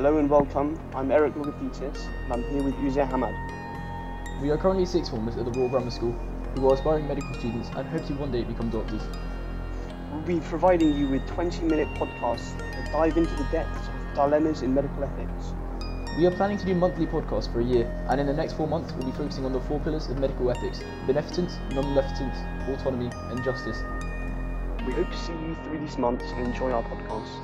Hello and welcome. I'm Eric Logothetis and I'm here with Uzair Hamad. We are currently sixth formers at the Royal Grammar School who are aspiring medical students and hope to one day become doctors. We'll be providing you with 20 minute podcasts that dive into the depths of dilemmas in medical ethics. We are planning to do monthly podcasts for a year, and in the next four months, we'll be focusing on the four pillars of medical ethics beneficence, non maleficence, autonomy, and justice. We hope to see you through these months and enjoy our podcasts.